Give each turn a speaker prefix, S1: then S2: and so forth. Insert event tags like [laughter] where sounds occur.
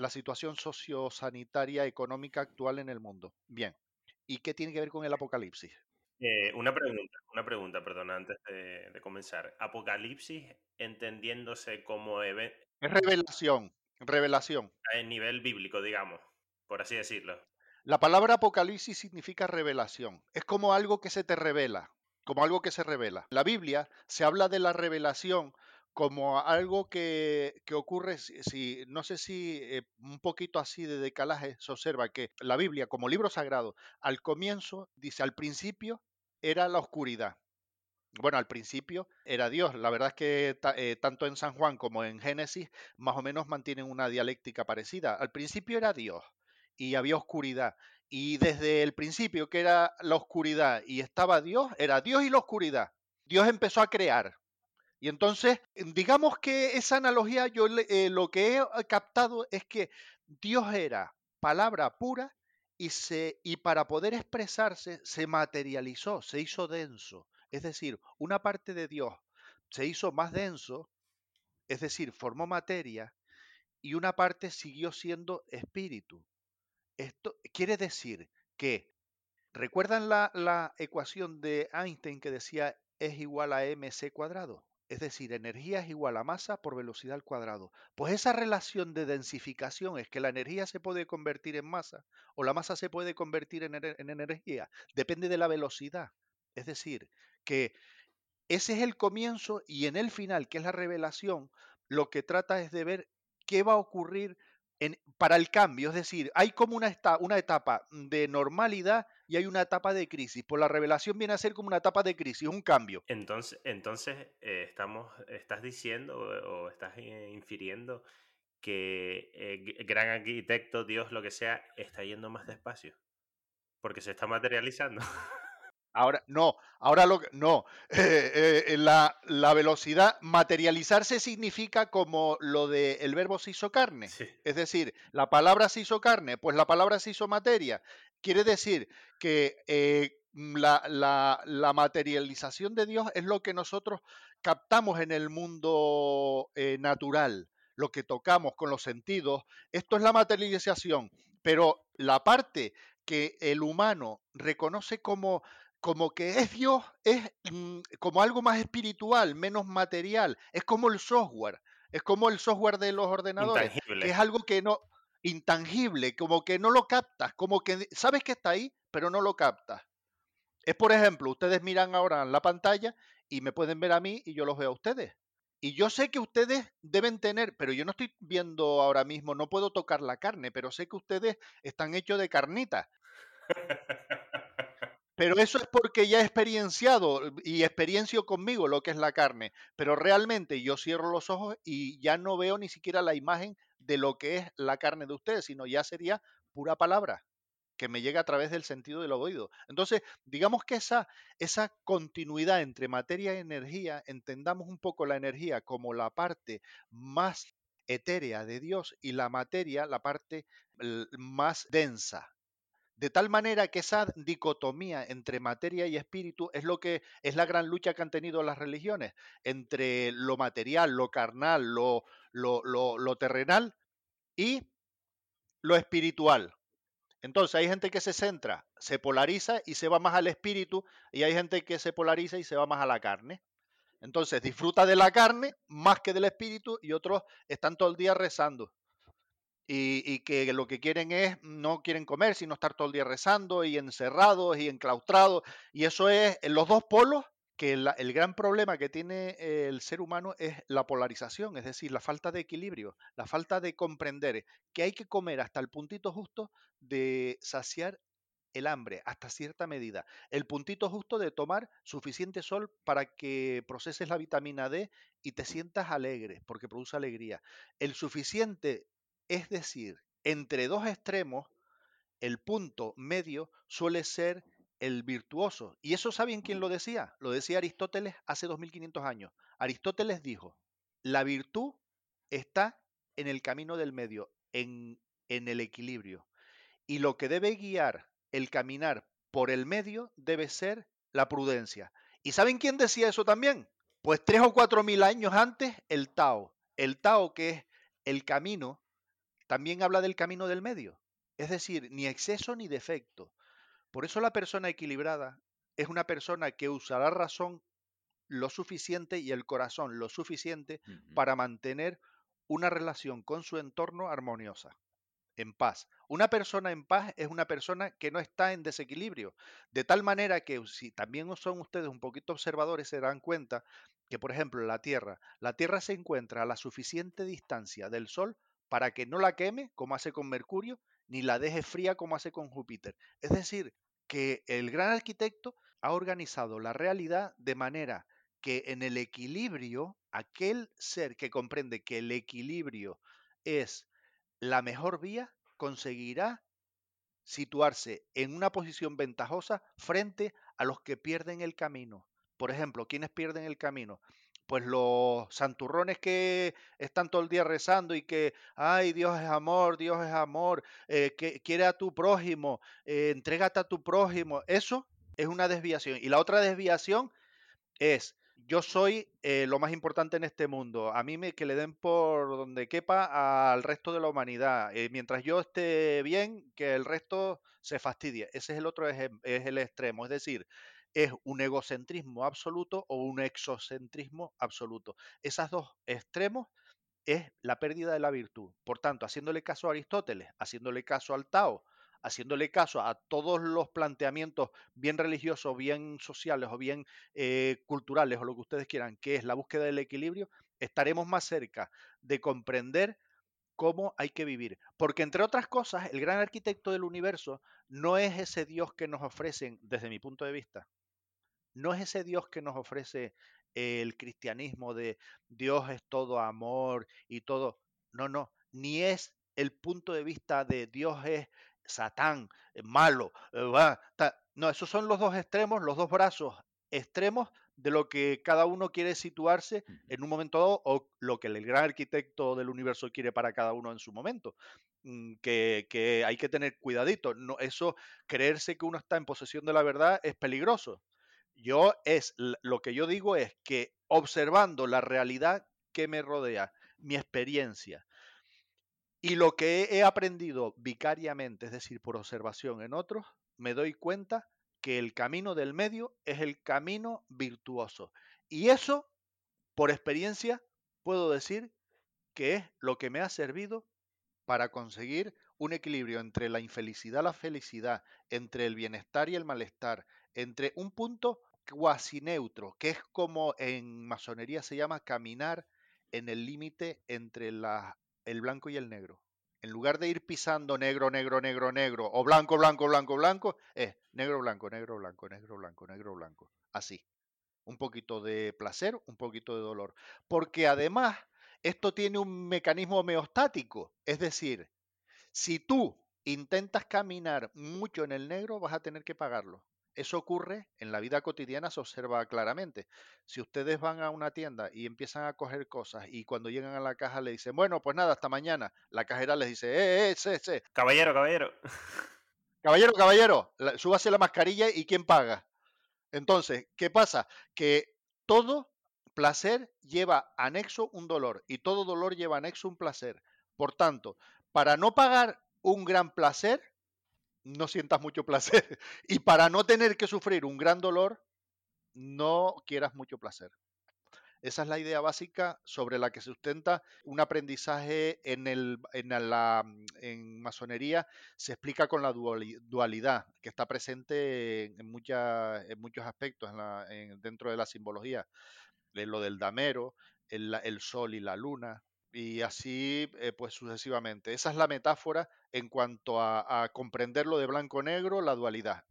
S1: la situación sociosanitaria económica actual en el mundo. Bien, ¿y qué tiene que ver con el apocalipsis?
S2: Eh, una pregunta, una pregunta, perdón, antes de, comenzar. Apocalipsis entendiéndose como
S1: Es revelación, revelación.
S2: A nivel bíblico, digamos, por así decirlo.
S1: La palabra apocalipsis significa revelación. Es como algo que se te revela, como algo que se revela. La Biblia se habla de la revelación como algo que, ocurre, si, no sé si eh, un poquito así de decalaje se observa que la Biblia como libro sagrado, al comienzo dice, al principio era la oscuridad. Bueno, al principio era Dios. La verdad es que eh, tanto en San Juan como en Génesis más o menos mantienen una dialéctica parecida. Al principio era Dios y había oscuridad. Y desde el principio que era la oscuridad y estaba Dios, era Dios y la oscuridad. Dios empezó a crear. Y entonces, digamos que esa analogía yo eh, lo que he captado es que Dios era palabra pura y, se, y para poder expresarse se materializó, se hizo denso. Es decir, una parte de Dios se hizo más denso, es decir, formó materia, y una parte siguió siendo espíritu. Esto quiere decir que, ¿recuerdan la, la ecuación de Einstein que decía es igual a mc cuadrado? Es decir, energía es igual a masa por velocidad al cuadrado. Pues esa relación de densificación es que la energía se puede convertir en masa o la masa se puede convertir en, en energía. Depende de la velocidad. Es decir, que ese es el comienzo y en el final, que es la revelación, lo que trata es de ver qué va a ocurrir para el cambio, es decir, hay como una, una etapa de normalidad y hay una etapa de crisis. Por la revelación viene a ser como una etapa de crisis, un cambio.
S2: Entonces, entonces eh, estamos, estás diciendo o, estás eh, infiriendo que el gran arquitecto, Dios, lo que sea, está yendo más despacio. Porque se está materializando.
S1: Ahora, no, ahora lo que, no, [laughs] eh, eh, la, velocidad, materializarse significa como lo del el verbo se hizo carne. Es decir, la palabra se hizo carne, pues la palabra se hizo materia. Quiere decir que eh, la, la, materialización de Dios es lo que nosotros captamos en el mundo natural, lo que tocamos con los sentidos. Esto es la materialización, pero la parte que el humano reconoce como como que es Dios, es mm, como algo más espiritual, menos material. Es como el software, es como el software de los ordenadores. es algo que no, intangible, como que no lo captas, como que sabes que está ahí, pero no lo captas. Es por ejemplo, ustedes miran ahora en la pantalla y me pueden ver a mí y yo los veo a ustedes. Y yo sé que ustedes deben tener, pero yo no estoy viendo ahora mismo, no puedo tocar la carne, pero sé que ustedes están hechos de carnita. [laughs] Pero eso es porque ya he experienciado y experiencio conmigo lo que es la carne. Pero realmente yo cierro los ojos y ya no veo ni siquiera la imagen de lo que es la carne de ustedes, sino ya sería pura palabra que me llega a través del sentido del oído. Entonces, digamos que esa, esa continuidad entre materia y energía, entendamos un poco la energía como la parte más etérea de Dios y la materia la parte más densa, de tal manera que esa dicotomía entre materia y espíritu es lo que es la gran lucha que han tenido las religiones entre lo material, lo carnal, lo, lo, terrenal y lo espiritual. Entonces hay gente que se centra, se polariza y se va más al espíritu y hay gente que se polariza y se va más a la carne. Entonces disfruta de la carne más que del espíritu y otros están todo el día rezando y, que lo que quieren es, no quieren comer, sino estar todo el día rezando y encerrados y enclaustrados. Y eso es los dos polos que el gran problema que tiene el ser humano es la polarización, es decir, la falta de equilibrio, la falta de comprender que hay que comer hasta el puntito justo de saciar el hambre hasta cierta medida, el puntito justo de tomar suficiente sol para que proceses la vitamina D y te sientas alegre, porque produce alegría, el suficiente es decir, entre dos extremos, el punto medio suele ser el virtuoso. ¿Y eso saben quién lo decía? Lo decía Aristóteles hace 2500 años. Aristóteles dijo, la virtud está en el camino del medio, en, en el equilibrio. Y lo que debe guiar el caminar por el medio debe ser la prudencia. ¿Y saben quién decía eso también? Pues tres o cuatro mil años antes, el Tao. El Tao que es el camino también habla del camino del medio. Es decir, ni exceso ni defecto. Por eso la persona equilibrada es una persona que usa la razón lo suficiente y el corazón lo suficiente para mantener una relación con su entorno armoniosa, en paz. Una persona en paz es una persona que no está en desequilibrio, de tal manera que si también son ustedes un poquito observadores se darán cuenta que, por ejemplo, la Tierra, la Tierra se encuentra a la suficiente distancia del Sol para que no la queme, como hace con Mercurio, ni la deje fría, como hace con Júpiter. Es decir, que el gran arquitecto ha organizado la realidad de manera que en el equilibrio, aquel ser que comprende que el equilibrio es la mejor vía, conseguirá situarse en una posición ventajosa frente a los que pierden el camino. Por ejemplo, ¿quiénes pierden el camino? Pues los santurrones que están todo el día rezando y que, ay, Dios es amor, Dios es amor, eh, que quiere a tu prójimo, eh, entrégate a tu prójimo. Eso es una desviación. Y la otra desviación es, yo soy eh, lo más importante en este mundo. A mí me que le den por donde quepa al resto de la humanidad. Eh, mientras yo esté bien, que el resto se fastidie. Ese es el otro es el extremo. Es decir, es un egocentrismo absoluto o un exocentrismo absoluto. Esas dos extremos es la pérdida de la virtud. Por tanto, haciéndole caso a Aristóteles, haciéndole caso al Tao, haciéndole caso a todos los planteamientos bien religiosos, bien sociales o bien eh, culturales o lo que ustedes quieran, que es la búsqueda del equilibrio, estaremos más cerca de comprender cómo hay que vivir. Porque entre otras cosas, el gran arquitecto del universo no es ese Dios que nos ofrecen, desde mi punto de vista, no es ese Dios que nos ofrece el cristianismo de Dios es todo amor y todo. No, no, ni es el punto de vista de Dios es Satán, eh, malo. eh, No, esos son los dos extremos, los dos brazos extremos de lo que cada uno quiere situarse en un momento dado o lo que el gran arquitecto del universo quiere para cada uno en su momento. Mm, Que, que hay que tener cuidadito. No, eso, creerse que uno está en posesión de la verdad es peligroso. Yo es lo que yo digo es que observando la realidad que me rodea, mi experiencia y lo que he aprendido vicariamente, es decir, por observación en otros, me doy cuenta que el camino del medio es el camino virtuoso. Y eso, por experiencia, puedo decir que es lo que me ha servido para conseguir un equilibrio entre la infelicidad la felicidad, entre el bienestar y el malestar, entre un punto cuasi neutro, que es como en masonería se llama caminar en el límite entre el blanco y el negro. En lugar de ir pisando negro, negro, negro, negro, o blanco, blanco, blanco, blanco, es negro, blanco, negro, blanco, negro, blanco, negro, blanco. Así. Un poquito de placer, un poquito de dolor. Porque además, esto tiene un mecanismo homeostático. Es decir, si tú intentas caminar mucho en el negro, vas a tener que pagarlo. Eso ocurre en la vida cotidiana, se observa claramente. Si ustedes van a una tienda y empiezan a coger cosas y cuando llegan a la caja le dicen, bueno, pues nada, hasta mañana, la cajera les dice, eh, eh, sí, sí,
S2: Caballero, caballero.
S1: caballero, caballero, súbase la mascarilla y ¿quién paga? Entonces, ¿qué pasa? Que todo placer lleva anexo un dolor y todo dolor lleva anexo un placer. Por tanto, para no pagar un gran placer, no sientas mucho placer. [laughs] Y para no tener que sufrir un gran dolor, no quieras mucho placer. Esa es la idea básica sobre la que se sustenta un aprendizaje en, el, en, la, en masonería. Se explica con la duali- dualidad, que está presente en, en muchos aspectos en dentro de la simbología. De lo del damero, el, el sol y la luna, y así eh, pues sucesivamente. Esa es la metáfora en cuanto a, a de blanco-negro, la dualidad.